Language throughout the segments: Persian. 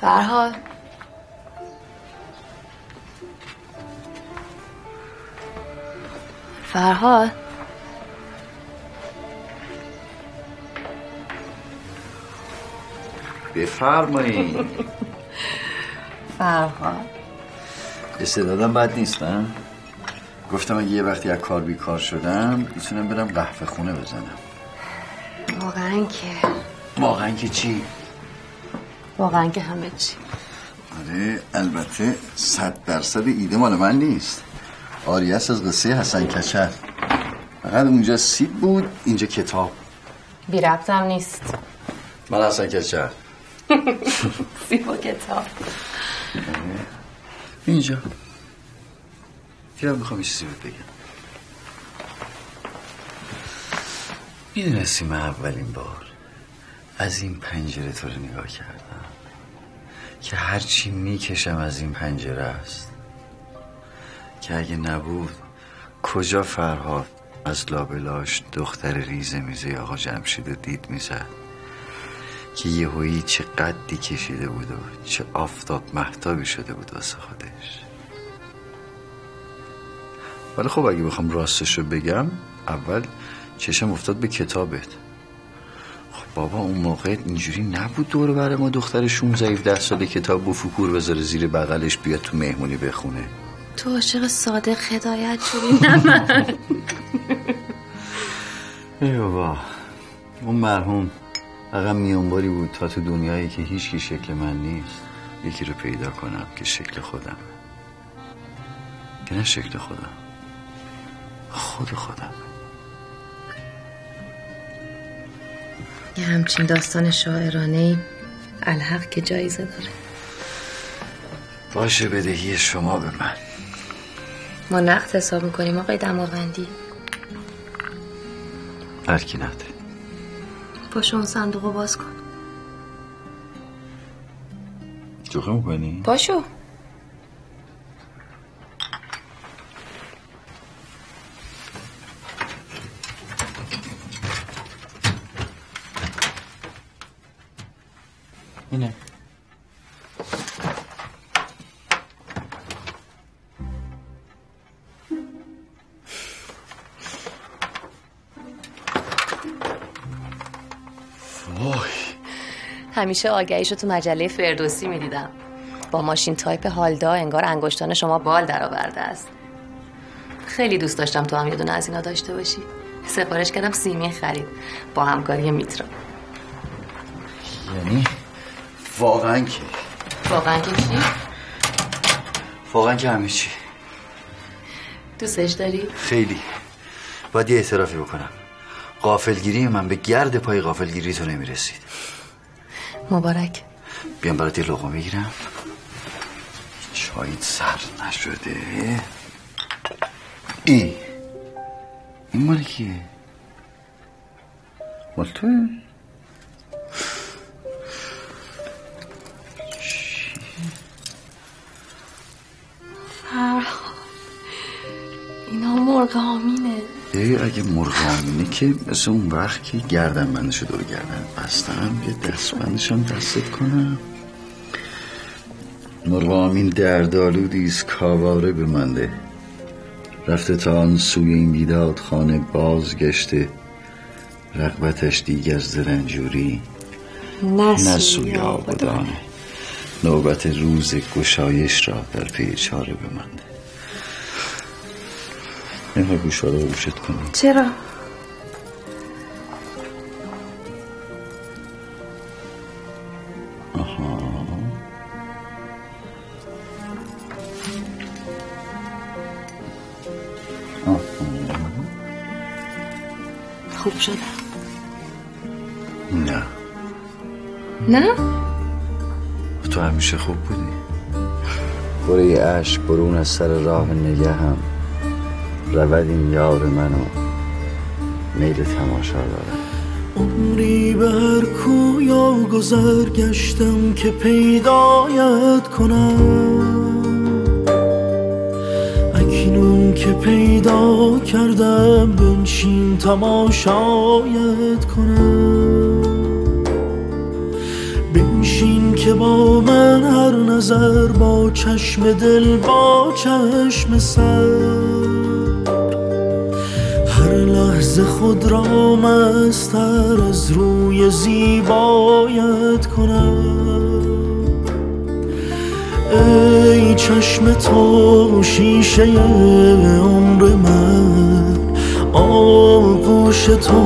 فرهاد. فرهاد. بفرمایید. فرهاد. استعدادم بد نیست نه گفتم اگه یه وقتی از کار بیکار شدم می‌تونم برم قهوه خونه بزنم. واقعا که. واقعا که چی؟ واقعا که همه چی. آره البته صد درصد ایده مال من نیست. آریس از قصه حسن کچر فقط اونجا سیب بود اینجا کتاب. بی ربطم نیست. من حسن کچر سیب و کتاب. اینجا. دیرم می‌خوام یه چیزی بهت بگم؟ می‌دونستی من اولین بار از این پنجره تو رو نگاه کردم. که هرچی می‌کشم از این پنجره است. که اگه نبود کجا فرهاد از لابلاش دختر ریزه میزه آقا جمشید دید می‌زد؟ که یهویی چه قدی کشیده بود و چه آفتاب محتابی شده بود واسه خودش. ولی خب اگه بخوام راستش رو بگم اول چشم افتاد به کتابت. بابا اون موقع اینجوری نبود دور بر ما دختر 16 17 ساله کتاب با فکور بذاره زیر بغلش بیاد تو مهمونی بخونه. تو عاشق صادق هدایت شدی نه من. ای بابا اون مرحوم فقط میانباری بود تا تو دنیایی که هیچ کی شکل من نیست یکی رو پیدا کنم که شکل خودم که نه شکل خودم خود خودم یه همچین داستان شاعرانه ای الحق که جایزه داره. باشه بدهی شما به من. ما نقد حساب می‌کنیم آقای دماوندی. هرکی نده پاشو اون صندوق باز کن. جوخه می‌کنی؟ پاشو. همیشه آگهیشو تو مجله فردوسی می‌دیدم. با ماشین تایپ هالدا انگار انگشتان شما بال درآورده است. خیلی دوست داشتم تو هم یه دونه از اینا داشته باشی. سفارش کردم سیمین خرید. با همکاری میترا. یعنی؟ واقعا که. واقعا که چی؟ واقعا که همه چی. دوستش داری؟ خیلی. باید یه اعترافی بکنم. قافلگیری من به گرد پای قافلگیری تو نمی‌رسید. مبارک. بیام برات یه لقمه بگیرم چایت سر نشده. ای. این مال کیه؟ مال توه. اینا مرغ آمینه. ای اگه مرغامینه که مثل اون وقت که گردن بندشو دور گردن بستم یه دستبندش هم دستت کنم. مرغامین دردالودیست کاواره بمانده رفته تا آن سوی این بیداد خانه بازگشته. رغبتش دیگر از رنجوری نه سوی آبادانه نوبت روز گشایش را در پی چاره بمانده نمی‌خوای گوشواره رو گوشت کنی چرا؟ خوب شدم نه. نه؟ تو همیشه خوب بودی. برو یه عشق برون از سر راه نگه هم. رود این یار منو میل تماشا دارم عمری به هر کویا گذر گشتم که پیدایت کنم. اکنون که پیدا کردم بنشین تماشایت کنم. بنشین که با من نظر با چشم دل با چشم سر. هر لحظه خود را مستر از روی زیبایت کنم. ای چشم تو شیشه عمر من آغوش تو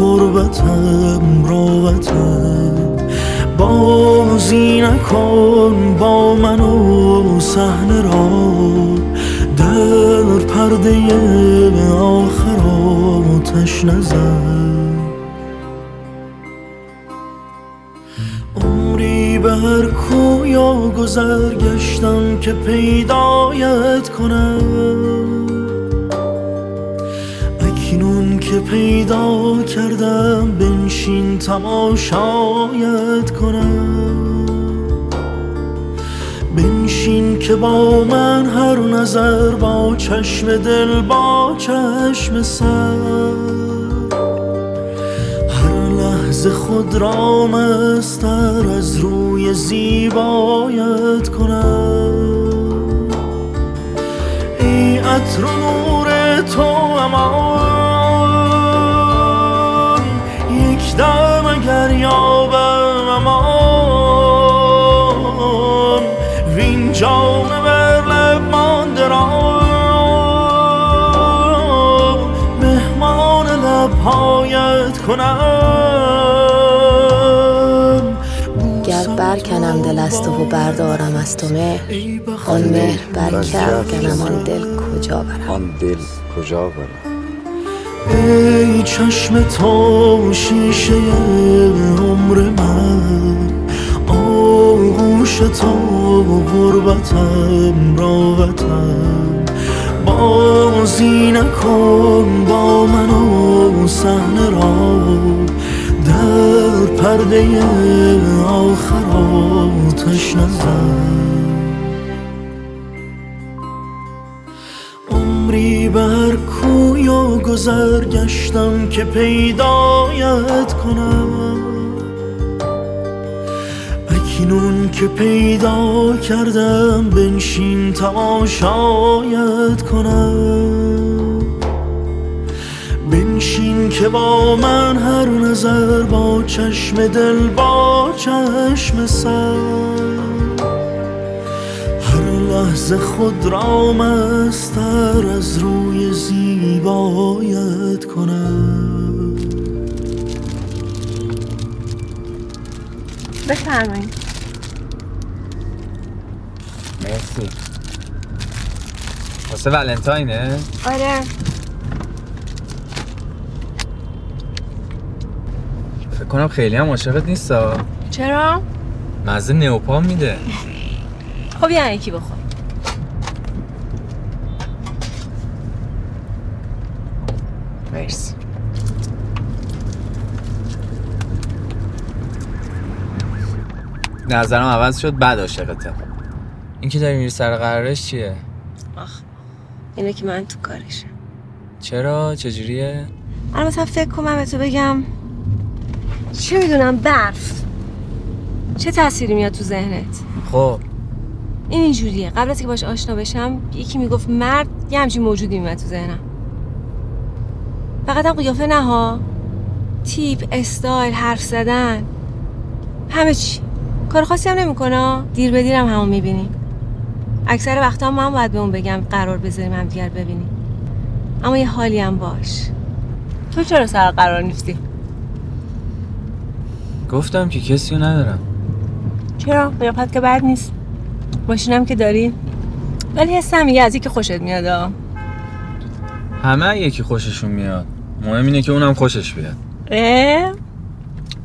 غربتم راوتم بازی نکن با من و صحنه را. پرده آخر آتش نزن عمری به هر کویا گذر گشتم که پیدایت کنم. اکنون که پیدا کردم بنشین تماشایت کنم. که با من هر نظر با چشم دل با چشم سر. هر لحظه خود را مستر از روی زیبایت کنم. ای عطر نور تو امان برکنم دل از تو و بردارم از تو مهر. آن مهر بر که افکنم آن دل کجا برم؟ آن دل کجا برم؟ ای چشم تو شیشه عمر من آغوش تو غربتم راوتم بازی نکن با من و صحنه را در پرده آخر آتش نزن عمری بر کویا گذر گشتم که پیدایت کنم. اکنون که پیدا کردم بنشین تماشایت کنم. بنشین که با من هر نظر با چشم دل با چشم سر. لحظه خود را مستر از روی زیبایت کنم. بفرمایید. مرسی. واسه ولنتاینه؟ آره. فکر کنم خیلی هم عاشقت نیستا. چرا؟ مزه نئوپام میده. خب یه یکی بخور. مرسی نظرم عوض شد بعد عاشقتم این که داری میری سر قرارش چیه؟ آخ اینه که من تو کارشم. چرا؟ چجوریه؟ الان مثلا فکر کنم به تو بگم. چه می‌دونم؟ برف. چه تأثیری میاد تو ذهنت؟ خب. این اینجوریه. قبل از که باش آشنا بشم یکی می‌گفت مرد یه همچین موجودی میاد تو ذهنم. فقط هم قیافه نه ها. تیپ استایل حرف زدن. همه چی. کار خاصی هم نمی‌کنه. دیر به دیرم همون می‌بینیم اکثر وقتا من باید به اون بگم قرار بذاریم هم دیگر ببینیم. اما یه حالی هم باش. تو چرا سر قرار نیستی؟ گفتم که کسی ندارم. چرا؟ قیافت که بد نیست. ماشینم که داری. ولی حسم میگه از که خوشت میاد. همه یکی خوششون میاد مهم اینه که اونم خوشش بیاد. اه؟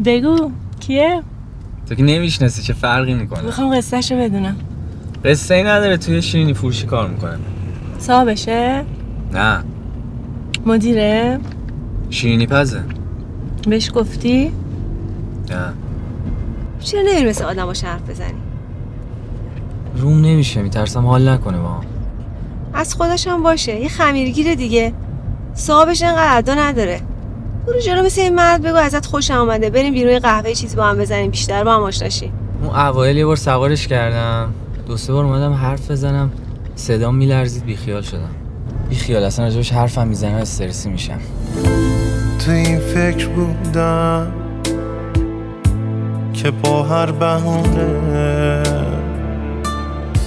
بگو کیه؟ تو که نمی‌شناسی چه فرقی می‌کنه. می‌خوام قصهش رو بدونم. قصه ای نداره توی شیرینی فروشی کار می‌کنه. صاحبشه؟ نه. مدیره؟ شیرینی پزه. بهش گفتی؟ نه. چرا نمیری مثل آدم باش حرف بزنی؟ روم نمیشه میترسم حال نکنه با هم. از خودش هم باشه. یه خمیرگیر دیگه. صاحبش انقدر ادا نداره. برو جلو مثل این مرد بگو ازت خوش آمده بریم بیرون قهوه چیزی با هم بزنیم. بیشتر با هم آشنا شیم. اون اوایل یه بار سوارش کردم. دو سه بار اومدم حرف بزنم. صدام میلرزید. بیخیال شدم. بیخیال. اصلا راجبش حرفم می‌زنم. استرسی میشم. تو این فکر بودم که با هر بهونه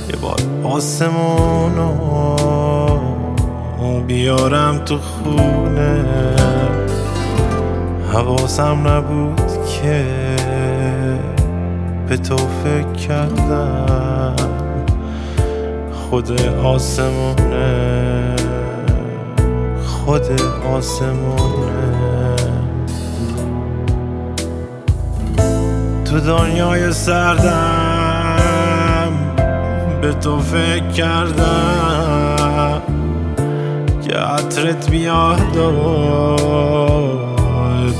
یه بار آسمونو بیارم تو خونه. حواسم نبود که به تو فکر کردم. خود آسمونه. خود آسمونه. تو دنیای سردم به تو فکر کردم. که عطرت بیاد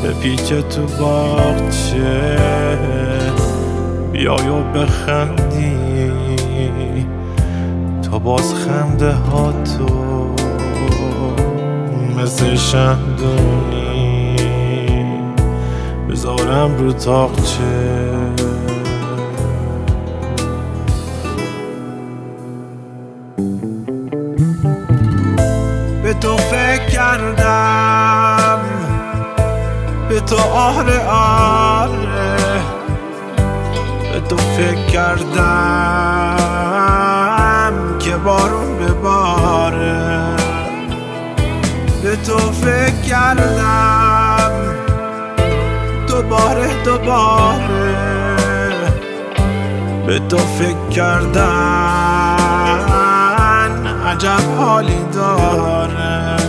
به پیچ تو باغچه. بیای و بخندی تا باز خنده ها تو مثل شندونی. بذارم رو تاقچه. کردم. به تو آره آره. به تو فکر کردم که بارون بباره به تو فکر کردم. دوباره دوباره. به تو فکر کردن عجب حالی داره.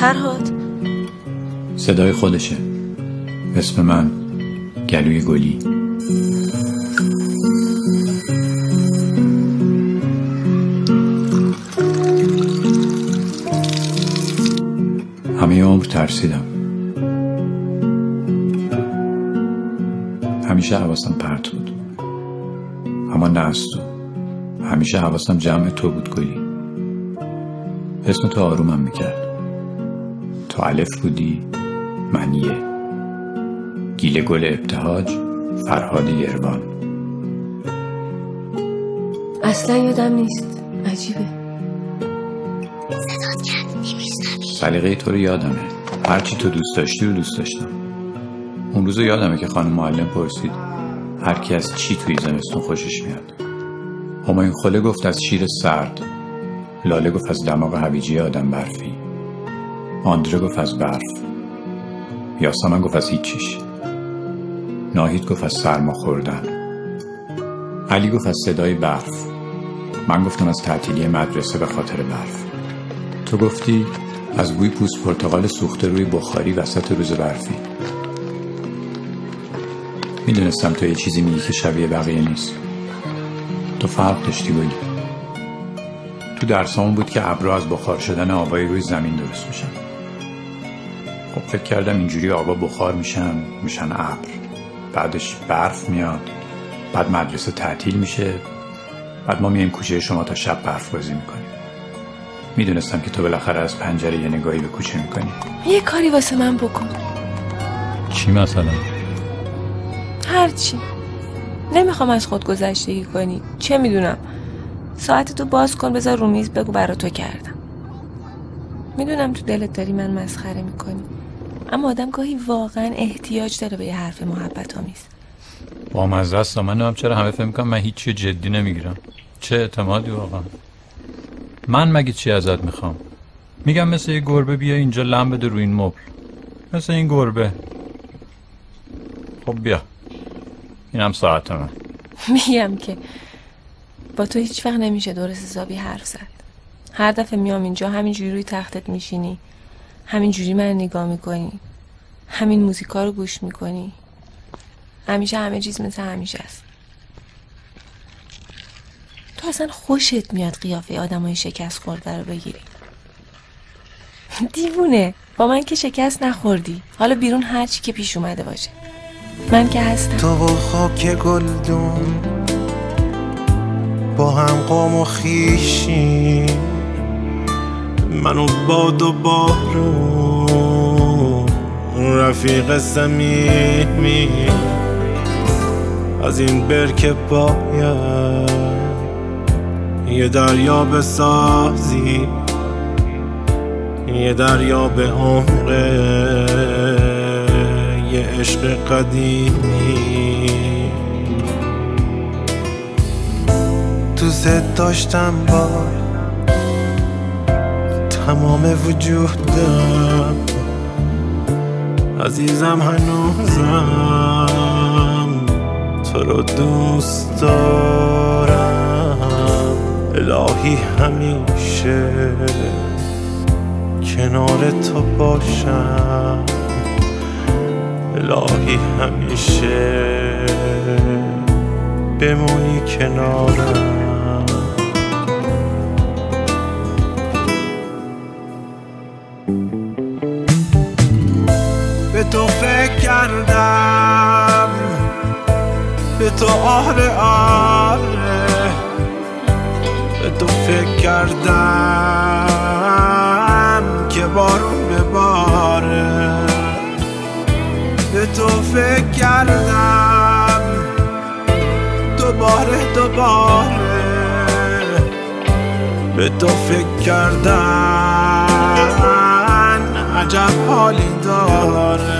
فرهاد. صدای خودشه. اسم من گلوی گلی. همه عمر ترسیدم. همیشه حواسم پرت بود. اما نه از تو. همیشه حواسم جمع تو بود گلی. اسم تو آرومم می‌کرد. تو الف بودی من یه. گیل گل ابتهاج فرهاد یربان اصلا یادم نیست. عجیبه. سلیقه تو رو یادمه. هرچی تو دوست داشتی رو دوست داشتم. اون روز یادمه که خانم معلم پرسید هر کی از چی توی زمستون خوشش میاد؟ همایون خله گفت از شیر سرد. لاله گفت از دماغ هویجی آدم برفی. آندره گفت از برف. یاسمن گفت از هیچیش. ناهید گفت از سرما خوردن. علی گفت از صدای برف. من گفتم از تعطیلی مدرسه به خاطر برف. تو گفتی از بوی پوست پرتقال سوخته روی بخاری وسط روز برفی. می‌دونستم تو یه چیزی میگی که شبیه بقیه نیست. تو فرق داشتی بگی تو درسامون بود که ابرا از بخار شدن آبای روی زمین درست میشن خب فکر کردم اینجوری آبا بخار میشن میشن ابر. بعدش برف میاد. بعد مدرسه تعطیل میشه. بعد ما میایم کوچه شما تا شب برف بازی می‌کنیم. می‌دونستم که تو بالاخره از پنجره یه نگاهی به کوچه می‌کنی. یه کاری واسه من بکن. چی مثلا؟ هرچی. نمی‌خوام از خود گذشتگی کنی. چه می‌دونم؟ ساعت تو باز کن بذار رو میز بگو برا تو کردم. می‌دونم تو دلت داری من مسخره می‌کنی. اما آدم گاهی واقعا احتیاج داره به یه حرف محبت آمیز. با مزه است من نمیم چرا همه فکر می‌کنم من هیچی جدی نمی‌گیرم؟ چه اعتمادی واقعا؟ من مگه چی ازت می‌خوام؟ میگم مثل یه گربه بیا اینجا لم بده روی این مبل. مثل این گربه. خب بیا. اینم ساعت من. میگم که با تو هیچ وقت نمیشه درست حسابی حرف زد. هر دفعه میام اینجا همینجوری روی تختت میشینی. همینجوری من نگاه می‌کنی. همین موزیکا رو گوش می‌کنی. همیشه همه چیز مثل همیشه است. تو اصلا خوشت میاد قیافه آدمای شکست خورده رو بگیری. دیوونه. با من که شکست نخوردی. حالا بیرون هرچی که پیش اومده باشه. من که هستم. تو و خاک گلدون با هم قوم و خیشی منو باد و بارون رفیق سمیمی از این برکه باید یه دریا بسازی یه دریا به عمق. یه عشق قدیمی. دوست داشتم با تمام وجودم عزیزم هنوزم تو رو دوست دارم. الهی همیشه کنار تو باشم. الهی همیشه بمونی کنارم. تو آره آره. به تو فکر کردم که بارون به باره. به تو فکر کردم دوباره دوباره. به تو فکر کردم عجب حالی داره.